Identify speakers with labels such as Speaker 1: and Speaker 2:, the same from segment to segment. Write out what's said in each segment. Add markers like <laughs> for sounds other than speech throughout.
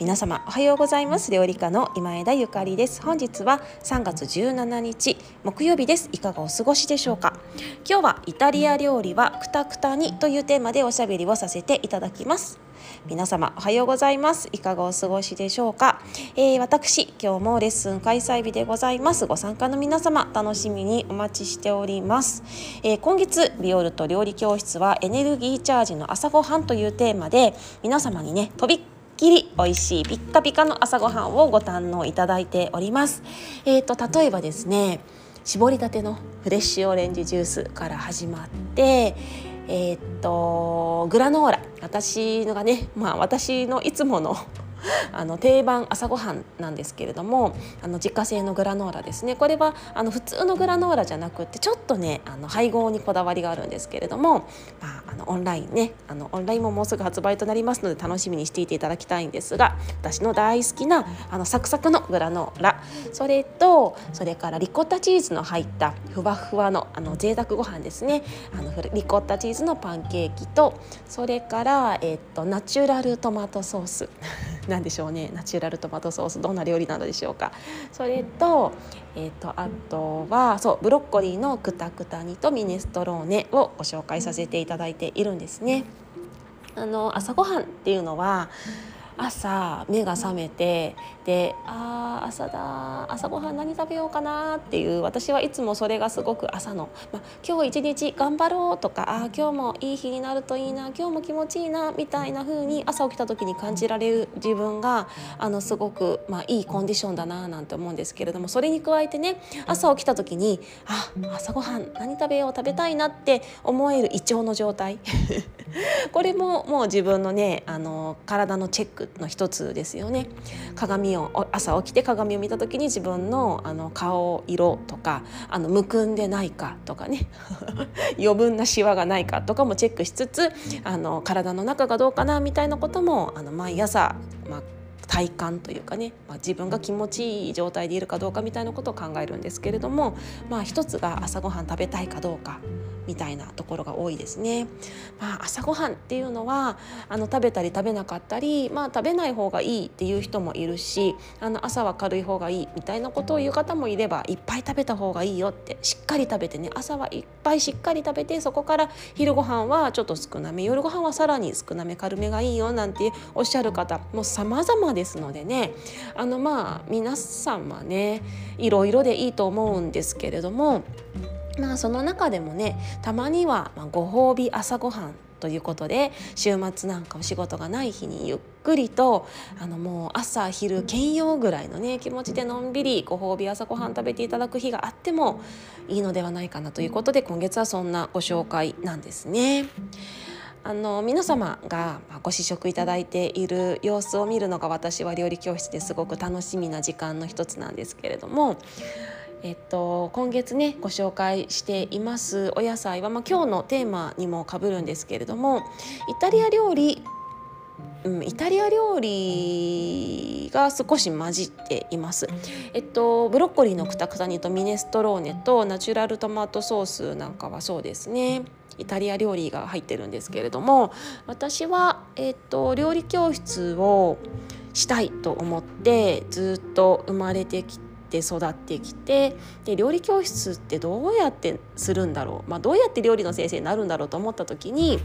Speaker 1: 皆様おはようございます。料理家の今枝ゆかりです。本日は3月17日木曜日です。いかがお過ごしでしょうか？今日はイタリア料理はくたくたにというテーマでおしゃべりをさせていただきます。皆様おはようございます。いかがお過ごしでしょうか、えー、私今日もレッスン開催日でございます。ご参加の皆様楽しみにお待ちしております、えー、今月ビオルト料理教室はエネルギーチャージの朝ごはんというテーマで皆様にねとびっきり美味しいピッカピカの朝ごはんをご堪能いただいております。えーと、例えばですね絞りたてのフレッシュオレンジジュースから始まってえー、っとグラノーラ私のがねまあ私のいつもの <laughs> あの定番朝ごはんなんですけれどもあの自家製のグラノーラですね。これはあの普通のグラノーラじゃなくてちょっとねあの配合にこだわりがあるんですけれども、まあ、あのオンラインねあのオンラインももうすぐ発売となりますので楽しみにしていていただきたいんですが私の大好きなあのサクサクのグラノーラ。それとそれからリコッタチーズの入ったふわふわのあの贅沢ご飯ですね。あのリコッタチーズのパンケーキとそれから、えっと、ナチュラルトマトソース。なんでしょうね。ナチュラルトマトソース。どんな料理なのでしょうか。それと,、えーと、あとはそうブロッコリーのクタクタ煮とミネストローネをご紹介させていただいているんですね。あの朝ごはんっていうのは朝目が覚めてでああ朝だ朝ごはん何食べようかなっていう私はいつもそれがすごく朝の、ま今日一日頑張ろうとかあ今日もいい日になるといいな今日も気持ちいいなみたいな風に朝起きた時に感じられる自分があのすごく、まあ、いいコンディションだななんて思うんですけれどもそれに加えてね朝起きた時にあ朝ごはん何食べよう食べたいなって思える胃腸の状態。<laughs> これももう自分のねあの体のチェックの一つですよね。鏡を朝起きて鏡を見た時に自分のあの顔色とかあのむくんでないかとかね。<laughs> 余分なシワがないかとかもチェックしつつあの体の中がどうかなみたいなこともあの毎朝、まあ、体感というかね、まあ、自分が気持ちいい状態でいるかどうかみたいなことを考えるんですけれども、まあ、一つが朝ごはん食べたいかどうか。みたいなところが多いですね。まあ、朝ごはんっていうのはあの食べたり食べなかったり、まあ、食べない方がいいっていう人もいるしあの朝は軽い方がいいみたいなことを言う方もいればいっぱい食べた方がいいよってしっかり食べてね朝はいっぱいしっかり食べてそこから昼ご飯はちょっと少なめ夜ご飯はさらに少なめ軽めがいいよなんておっしゃる方もう様々ですのでねあのまあ皆さんはねいろいろでいいと思うんですけれどもまあその中でもねたまにはご褒美朝ごはんということで週末なんかお仕事がない日にゆっくりとあのもう朝昼兼用ぐらいのね気持ちでのんびりご褒美朝ごはん食べていただく日があってもいいのではないかなということで今月はそんなご紹介なんですね。あの皆様がご試食いただいている様子を見るのが私は料理教室ですごく楽しみな時間の一つなんですけれどもえっと、今月ねご紹介していますお野菜は、まあ、今日のテーマにもかぶるんですけれどもイタリア料理うん、イタリア料理が少し混じっています。えっとブロッコリーのくたくた煮とミネストローネとナチュラルトマトソースなんかはそうですね。イタリア料理が入ってるんですけれども私は、えっと、料理教室をしたいと思ってずっと生まれてきて。って育ってきてで料理教室ってどうやってするんだろう、まあ、どうやって料理の先生になるんだろうと思った時に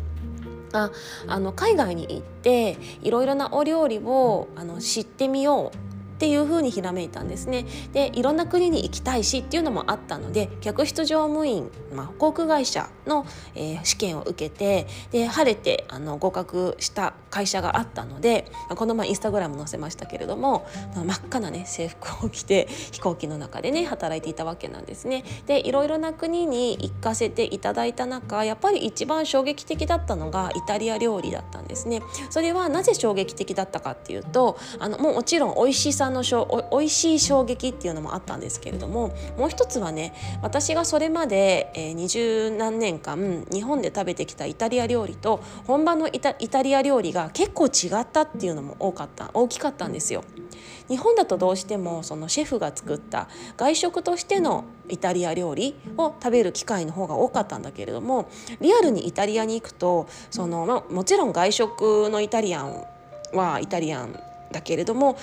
Speaker 1: ああの海外に行っていろいろなお料理をあの知ってみようっていうふうにひらめいたんですね。でいろんな国に行きたいしっていうのもあったので客室乗務員、まあ、航空会社の、えー、試験を受けてで晴れてあの合格した会社があったのでこの前インスタグラム載せましたけれども真っ赤なね制服を着て飛行機の中でね働いていたわけなんですね。でいろいろな国に行かせていただいた中やっぱり一番衝撃的だったのがイタリア料理だったんですね。それはなぜ衝撃的だったかっていうとあのもうもちろん美味しさのしょ美味しい衝撃っていうのもあったんですけれどももう一つはね私がそれまで二十、えー、何年間日本で食べてきたイタリア料理と本場のイタリア料理が結構違ったっていうのも多かった大きかったんですよ。日本だとどうしてもそのシェフが作った外食としてのイタリア料理を食べる機会の方が多かったんだけれどもリアルにイタリアに行くとその、まあ、もちろん外食のイタリアンはイタリアンだけれども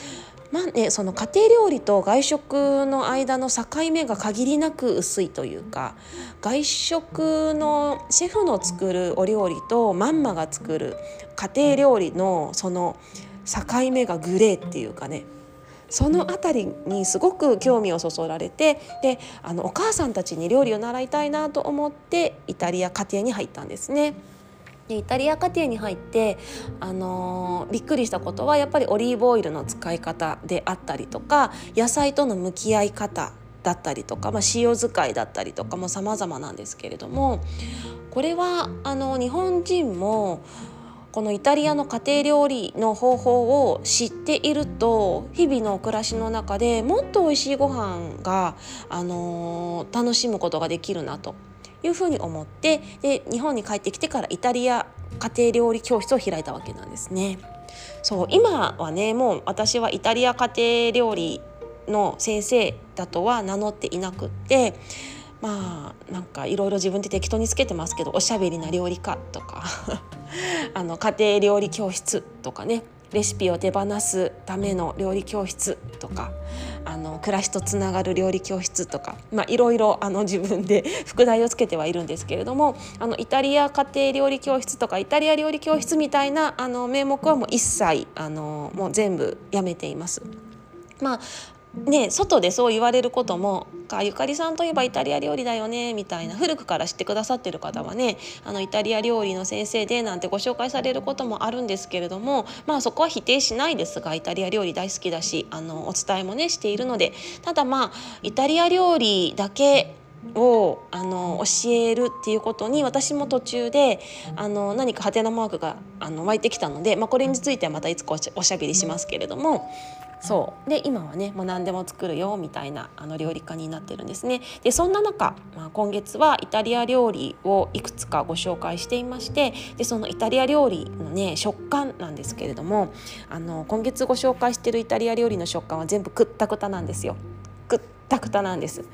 Speaker 1: まあね、その家庭料理と外食の間の境目が限りなく薄いというか外食のシェフの作るお料理とマンマが作る家庭料理のその境目がグレーっていうかねその辺りにすごく興味をそそられてであのお母さんたちに料理を習いたいなと思ってイタリア家庭に入ったんですね。でイタリア家庭に入って、あのー、びっくりしたことはやっぱりオリーブオイルの使い方であったりとか野菜との向き合い方だったりとか、まあ、塩使いだったりとかも様々なんですけれどもこれはあの日本人もこのイタリアの家庭料理の方法を知っていると日々の暮らしの中でもっと美味しいご飯が、あのー、楽しむことができるなと。いうふうに思ってで日本に帰ってきてからイタリア家庭料理教室を開いたわけなんですね。そう今はねもう私はイタリア家庭料理の先生だとは名乗っていなくってまあなんかいろいろ自分で適当につけてますけどおしゃべりな料理家とか <laughs> あの家庭料理教室とかねレシピを手放すための料理教室とかあの暮らしとつながる料理教室とか、まあ、いろいろあの <laughs> 自分で副題をつけてはいるんですけれどもあのイタリア家庭料理教室とかイタリア料理教室みたいなあの名目はもう一切あのもう全部やめています。まあね、外でそう言われることもかゆかりさんといえばイタリア料理だよねみたいな古くから知ってくださってる方はねあのイタリア料理の先生でなんてご紹介されることもあるんですけれどもまあそこは否定しないですがイタリア料理大好きだしあのお伝えもねしているのでただまあイタリア料理だけをあの教えるっていうことに私も途中であの何かハテナマークがあの湧いてきたので、まあ、これについてはまたいつかおしゃべりしますけれどもそう。で今はねもう何でも作るよみたいなあの料理家になってるんですね。でそんな中、まあ、今月はイタリア料理をいくつかご紹介していましてでそのイタリア料理のね食感なんですけれどもあの今月ご紹介してるイタリア料理の食感は全部くったくたなんですよ。タクタなんです。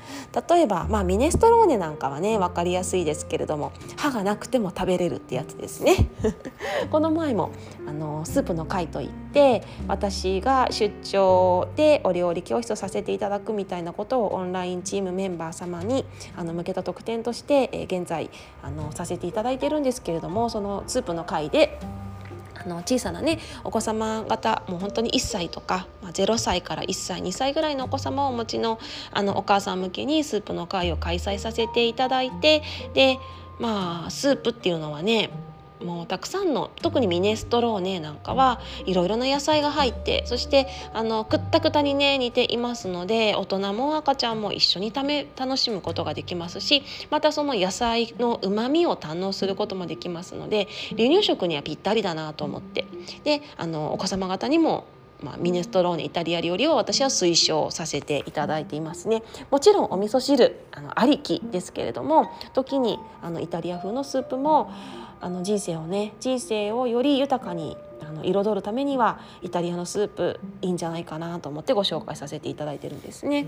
Speaker 1: 例えば、まあ、ミネストローネなんかはね分かりやすいですけれども歯がなくても食べれるってやつですね。<laughs> この前もあのスープの会といって私が出張でお料理教室をさせていただくみたいなことをオンラインチームメンバー様にあの向けた特典として、え現在あのさせていただいてるんですけれどもそのスープの会であの小さなねお子様方もう本当に1歳とか、まあ、0歳から1歳2歳ぐらいのお子様をお持ちのあのお母さん向けにスープの会を開催させていただいてでまあスープっていうのはねもうたくさんの特にミネストローネなんかはいろいろな野菜が入ってそしてあのくったくたにね似ていますので大人も赤ちゃんも一緒にため楽しむことができますしまたその野菜のうまみを堪能することもできますので離乳食にはぴったりだなと思って。であのお子様方にもまあ、ミネストローネイタリア料理を私は推奨させていただいていますね。もちろんお味噌汁あのありきですけれども時にあのイタリア風のスープもあの人生をね人生をより豊かにあの彩るためにはイタリアのスープいいんじゃないかなと思ってご紹介させていただいてるんですね。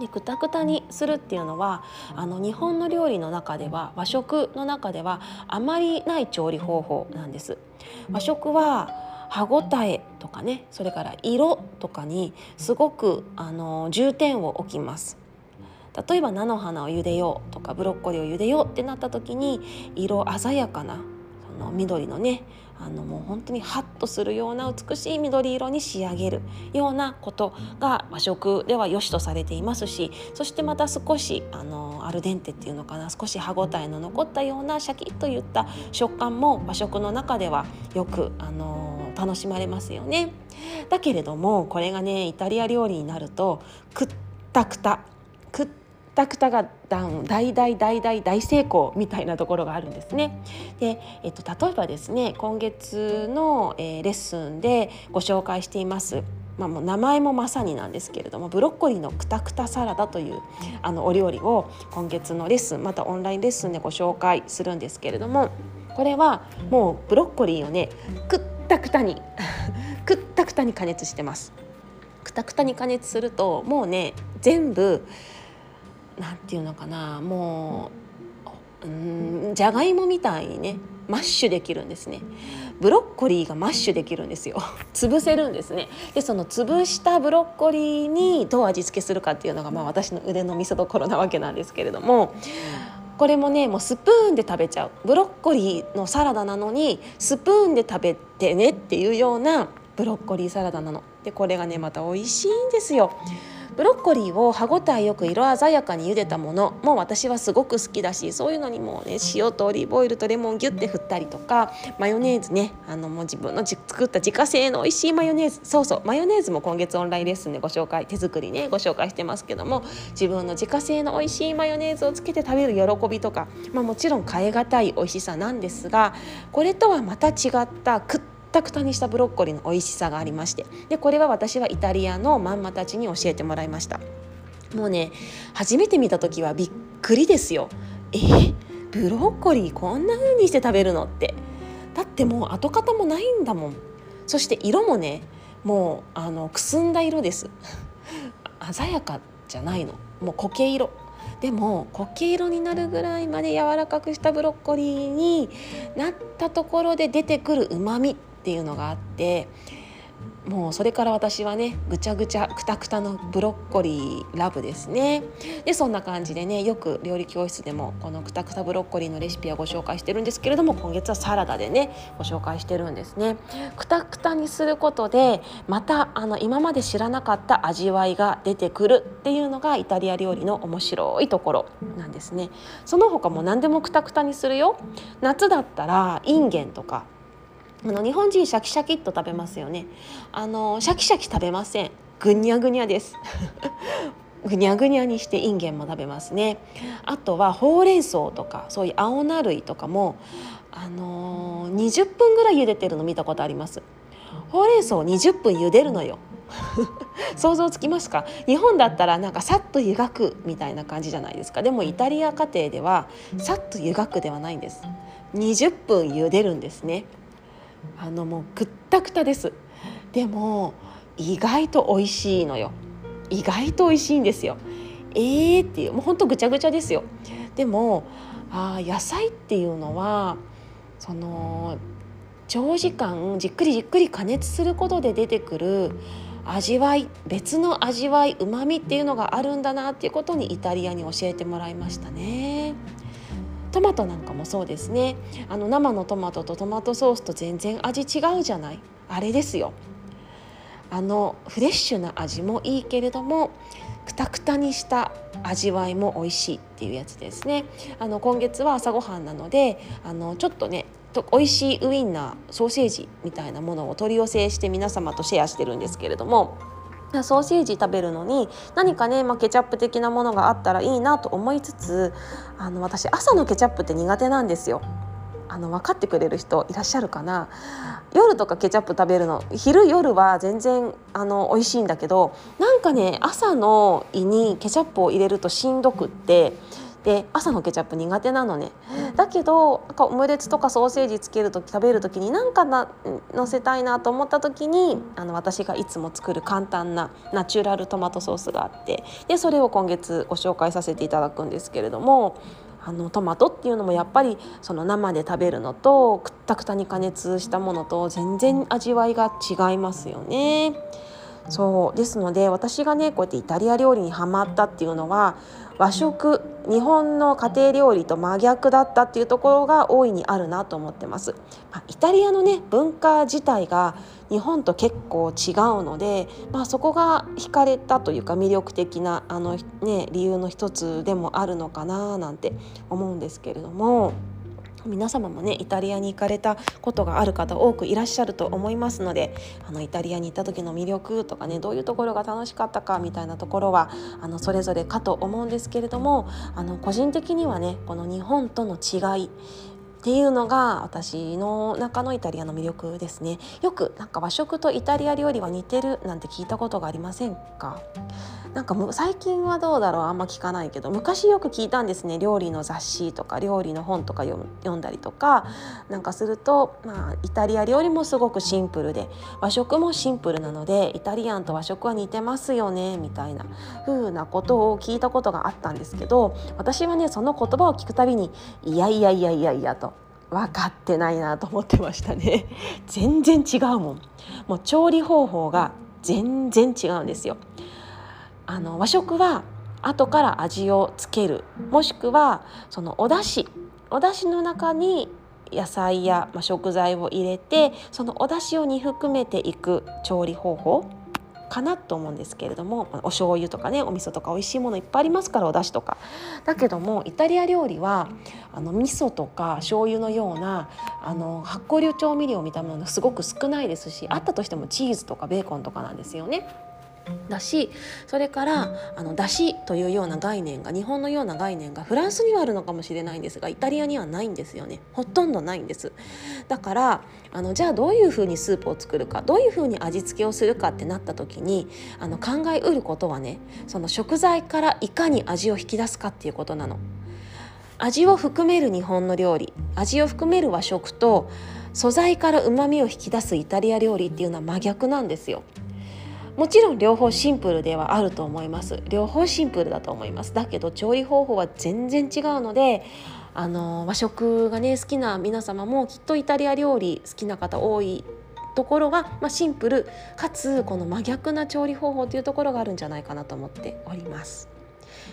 Speaker 1: でくたくたにするっていうのはあの日本の料理の中では和食の中ではあまりない調理方法なんです。和食は歯ごたえとかねそれから色とかにすごくあの重点を置きます。例えば菜の花を茹でようとかブロッコリーを茹でようってなった時に色鮮やかなその緑のねあのもう本当にハッとするような美しい緑色に仕上げるようなことが和食では良しとされていますしそしてまた少しあのアルデンテっていうのかな少し歯ごたえの残ったようなシャキッといった食感も和食の中ではよく、あの楽しまれますよね。だけれどもこれがねイタリア料理になるとくったくたくったくたが大大大大大成功みたいなところがあるんですね。で、えっと、例えばですね今月の、えー、レッスンでご紹介していますまあ、もう名前もまさになんですけれどもブロッコリーのくたくたサラダというあのお料理を今月のレッスンまたオンラインレッスンでご紹介するんですけれどもこれはもうブロッコリーをねくったくたに <laughs> くったくたに加熱してます。くたくたに加熱するともうね全部なんていうのかなもううんじゃがいもみたいにねマッシュできるんですね。ブロッコリーがマッシュできるんですよ。<laughs> 潰せるんですね。でその潰したブロッコリーにどう味付けするかっていうのがまあ私の腕の見せ所なわけなんですけれどもこれもねもうスプーンで食べちゃう。ブロッコリーのサラダなのにスプーンで食べてねっていうようなブロッコリーサラダなの。でこれがねまた美味しいんですよ。ブロッコリーを歯ごたえよく色鮮やかに茹でたものも私はすごく好きだしそういうのにもね塩とオリーブオイルとレモンギュッて振ったりとかマヨネーズねあのもう自分の作った自家製の美味しいマヨネーズそうそうマヨネーズも今月オンラインレッスンでご紹介手作りねご紹介してますけども自分の自家製の美味しいマヨネーズをつけて食べる喜びとか、まあ、もちろん変え難い美味しさなんですがこれとはまた違ったくったくたにしたブロッコリーの美味しさがありましてでこれは私はイタリアのマンマたちに教えてもらいました。もうね初めて見た時はびっくりですよ。えブロッコリーこんな風にして食べるのって。だってもう跡形もないんだもん。そして色もねもうあのくすんだ色です。<laughs> 鮮やかじゃないの。もう苔色。でも苔色になるぐらいまで柔らかくしたブロッコリーになったところで出てくるうまみっていうのがあってもうそれから私はねぐちゃぐちゃくたくたのブロッコリーラブですね。でそんな感じでねよく料理教室でもこのくたくたブロッコリーのレシピはご紹介してるんですけれども今月はサラダでねご紹介してるんですね。くたくたにすることでまたあの今まで知らなかった味わいが出てくるっていうのがイタリア料理の面白いところなんですね。その他も何でもくたくたにするよ。夏だったらインゲンとかあの日本人シャキシャキっと食べますよね。あのシャキシャキ食べません。ぐにゃぐにゃです。ぐにゃぐにゃにしてインゲンも食べますね。あとはほうれん草とかそういう青菜類とかもあのー、20分ぐらい茹でてるの見たことあります。ほうれん草を20分茹でるのよ。<laughs> 想像つきますか？日本だったらなんかさっと湯がくみたいな感じじゃないですか。でもイタリア家庭ではさっと湯がくではないんです。20分茹でるんですね。あのもうくったくたです。でも意外と美味しいのよ。意外と美味しいんですよ。えーっていうもうほんとぐちゃぐちゃですよ。でもあ野菜っていうのはその長時間じっくりじっくり加熱することで出てくる味わい別の味わいうまみっていうのがあるんだなっていうことにイタリアに教えてもらいましたね。トマトなんかもそうですね。あの生のトマトとトマトソースと全然味違うじゃない。あれですよ。あのフレッシュな味もいいけれどもくたくたにした味わいも美味しいっていうやつですね。あの今月は朝ごはんなのであのちょっとねと美味しいウインナーソーセージみたいなものを取り寄せして皆様とシェアしてるんですけれどもソーセージ食べるのに何かね、まあ、ケチャップ的なものがあったらいいなと思いつつあの私朝のケチャップって苦手なんですよ。あの分かってくれる人いらっしゃるかな？夜とかケチャップ食べるの昼夜は全然あの美味しいんだけどなんかね朝の胃にケチャップを入れるとしんどくってで朝のケチャップ苦手なのねだけどなんかオムレツとかソーセージつける時食べる時に何かな乗せたいなと思った時にあの私がいつも作る簡単なナチュラルトマトソースがあってでそれを今月ご紹介させていただくんですけれどもあのトマトっていうのもやっぱりその生で食べるのとくったくたに加熱したものと全然味わいが違いますよね。そうですので私がねこうやってイタリア料理にハマったっていうのは和食日本の家庭料理と真逆だったっていうところが大いにあるなと思ってます。まあ、イタリアのね文化自体が日本と結構違うので、まあ、そこが惹かれたというか魅力的なあの、ね、理由の一つでもあるのかななんて思うんですけれども。皆様もねイタリアに行かれたことがある方多くいらっしゃると思いますのであのイタリアに行った時の魅力とかねどういうところが楽しかったかみたいなところはあのそれぞれかと思うんですけれどもあの個人的にはねこの日本との違いっていうのが私の中のイタリアの魅力ですね。よくなんか和食とイタリア料理は似てるなんて聞いたことがありませんか？なんかもう最近はどうだろうあんま聞かないけど昔よく聞いたんですね料理の雑誌とか料理の本とか読んだりとか。なんかすると、まあ、イタリア料理もすごくシンプルで和食もシンプルなのでイタリアンと和食は似てますよねみたいな風なことを聞いたことがあったんですけど私はねその言葉を聞くたびにいやいやいやいやいやと分かってないなと思ってましたね。全然違うもん。もう調理方法が全然違うんですよ。あの和食は後から味をつける。もしくはそのお出汁。お出汁の中に野菜や、食材を入れてそのお出汁を煮含めていく調理方法かなと思うんですけれどもお醤油とかねお味噌とか美味しいものいっぱいありますからお出汁とか。だけどもイタリア料理はあの味噌とか醤油のようなあの発酵流調味料みたいなものがすごく少ないですしあったとしてもチーズとかベーコンとかなんですよね。だしそれからあのだしというような概念が日本のような概念がフランスにはあるのかもしれないんですがイタリアにはないんですよね。ほとんどないんです。だからあのじゃあどういうふうにスープを作るかどういうふうに味付けをするかってなった時にあの考えうることはねその食材からいかに味を引き出すかっていうことなの。味を含める日本の料理味を含める和食と素材からうまみを引き出すイタリア料理っていうのは真逆なんですよ。もちろん両方シンプルではあると思います両方シンプルだと思いますだけど調理方法は全然違うのであの和食がね好きな皆様もきっとイタリア料理好きな方多いところは、まあ、シンプルかつこの真逆な調理方法というところがあるんじゃないかなと思っております。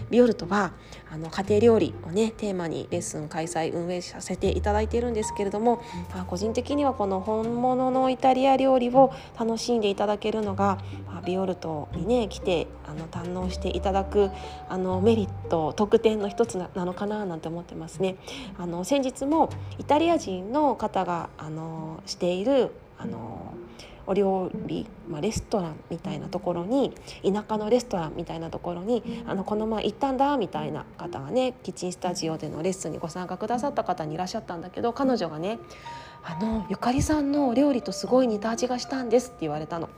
Speaker 1: ビオルトはあの家庭料理をねテーマにレッスン開催運営させていただいているんですけれども、まあ、個人的にはこの本物のイタリア料理を楽しんでいただけるのが、まあ、ビオルトにね来てあの堪能していただくあのメリット特典の一つなのかななんて思ってますね。あの先日もイタリア人の方があのしているあのお料理、まあ、レストランみたいなところに田舎のレストランみたいなところにあのこの前行ったんだみたいな方がねキッチンスタジオでのレッスンにご参加くださった方にいらっしゃったんだけど彼女がね「あのゆかりさんのお料理とすごい似た味がしたんです」って言われたの。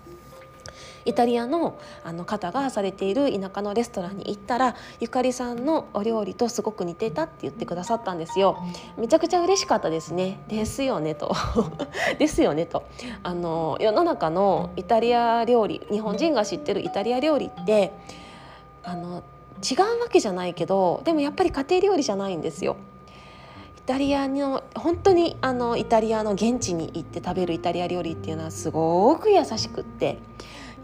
Speaker 1: イタリアのあの方がされている田舎のレストランに行ったらゆかりさんのお料理とすごく似てたって言ってくださったんですよ。めちゃくちゃ嬉しかったですね。ですよねと。<laughs> ですよねと。あの世の中のイタリア料理日本人が知ってるイタリア料理ってあの違うわけじゃないけどでもやっぱり家庭料理じゃないんですよ。イタリアの本当にあのイタリアの現地に行って食べるイタリア料理っていうのはすごく優しくって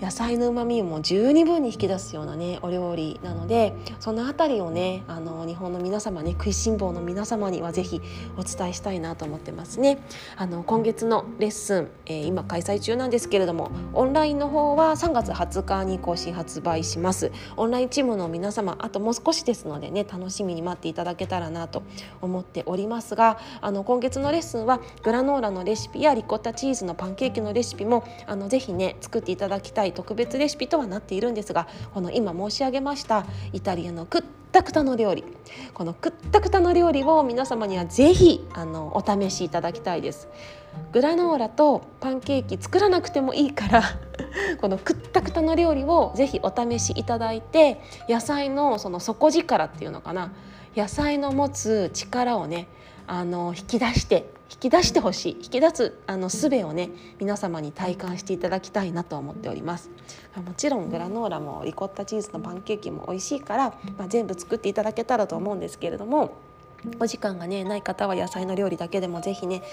Speaker 1: 野菜のうまみも十二分に引き出すようなねお料理なのでその辺りをねあの日本の皆様ね食いしん坊の皆様にはぜひお伝えしたいなと思ってますね。あの今月のレッスン、えー、今開催中なんですけれどもオンラインの方は3月20日に更新発売します。オンラインチームの皆様あともう少しですのでね楽しみに待っていただけたらなと思っておりますがあの今月のレッスンはグラノーラのレシピやリコッタチーズのパンケーキのレシピもあのぜひね作っていただきたい特別レシピとはなっているんですがこの今申し上げましたイタリアのクッタクタの料理このクッタクタの料理を皆様にはぜひあのお試しいただきたいです。グラノーラとパンケーキ作らなくてもいいから <laughs> このクッタクタの料理をぜひお試しいただいて野菜のその底力っていうのかな野菜の持つ力をねあの引き出して引き出してほしい引き出すあの術をね皆様に体感していただきたいなと思っておりますもちろんグラノーラもリコッタチーズのパンケーキも美味しいから、まあ、全部作っていただけたらと思うんですけれどもお時間がねない方は野菜の料理だけでもぜひね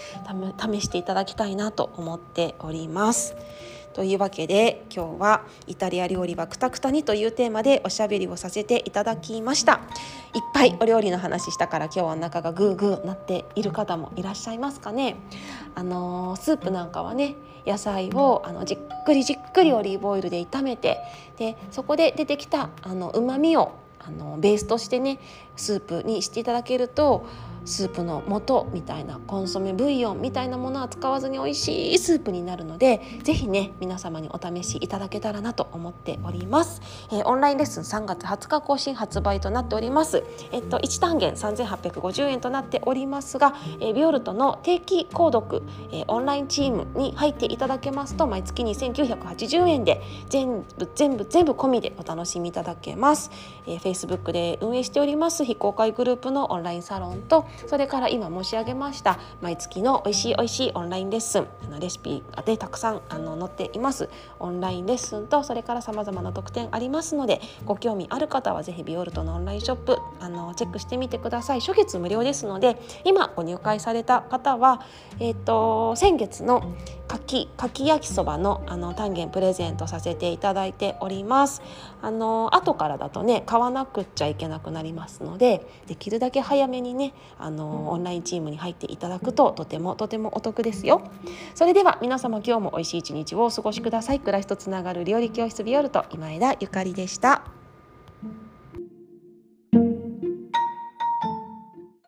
Speaker 1: 試していただきたいなと思っております。というわけで今日はイタリア料理はクタクタにというテーマでおしゃべりをさせていただきました。いっぱいお料理の話したから今日はお腹がグーグーなっている方もいらっしゃいますかね。あのー、スープなんかはね野菜をあのじっくりじっくりオリーブオイルで炒めてでそこで出てきたあの旨味をあのベースとしてねスープにしていただけるとスープの素みたいなコンソメブイヨンみたいなものは使わずに美味しいスープになるので是非ね皆様にお試しいただけたらなと思っております、えー、オンラインレッスン3月20日更新発売となっております。えっと1単元3850円となっておりますが、えー、ビオルトの定期購読、えー、オンラインチームに入っていただけますと毎月2980円で全部全部全部込みでお楽しみいただけます、えー、Facebook で運営しております非公開グループのオンラインサロンとそれから今申し上げました毎月の美味しい美味しいオンラインレッスンあのレシピでたくさんあの載っています。オンラインレッスンとそれからさまざまな特典ありますのでご興味ある方はぜひビオルトのオンラインショップあのチェックしてみてください。初月無料ですので今ご入会された方は、えーと先月のかきかき焼きそばのあの単元プレゼントさせていただいております。あの後からだとね買わなくっちゃいけなくなりますのでできるだけ早めにねあのオンラインチームに入っていただくととてもとてもお得ですよ。それでは皆様今日も美味しい一日をお過ごしください。暮らしとつながる料理教室ビオルト今枝ゆかりでした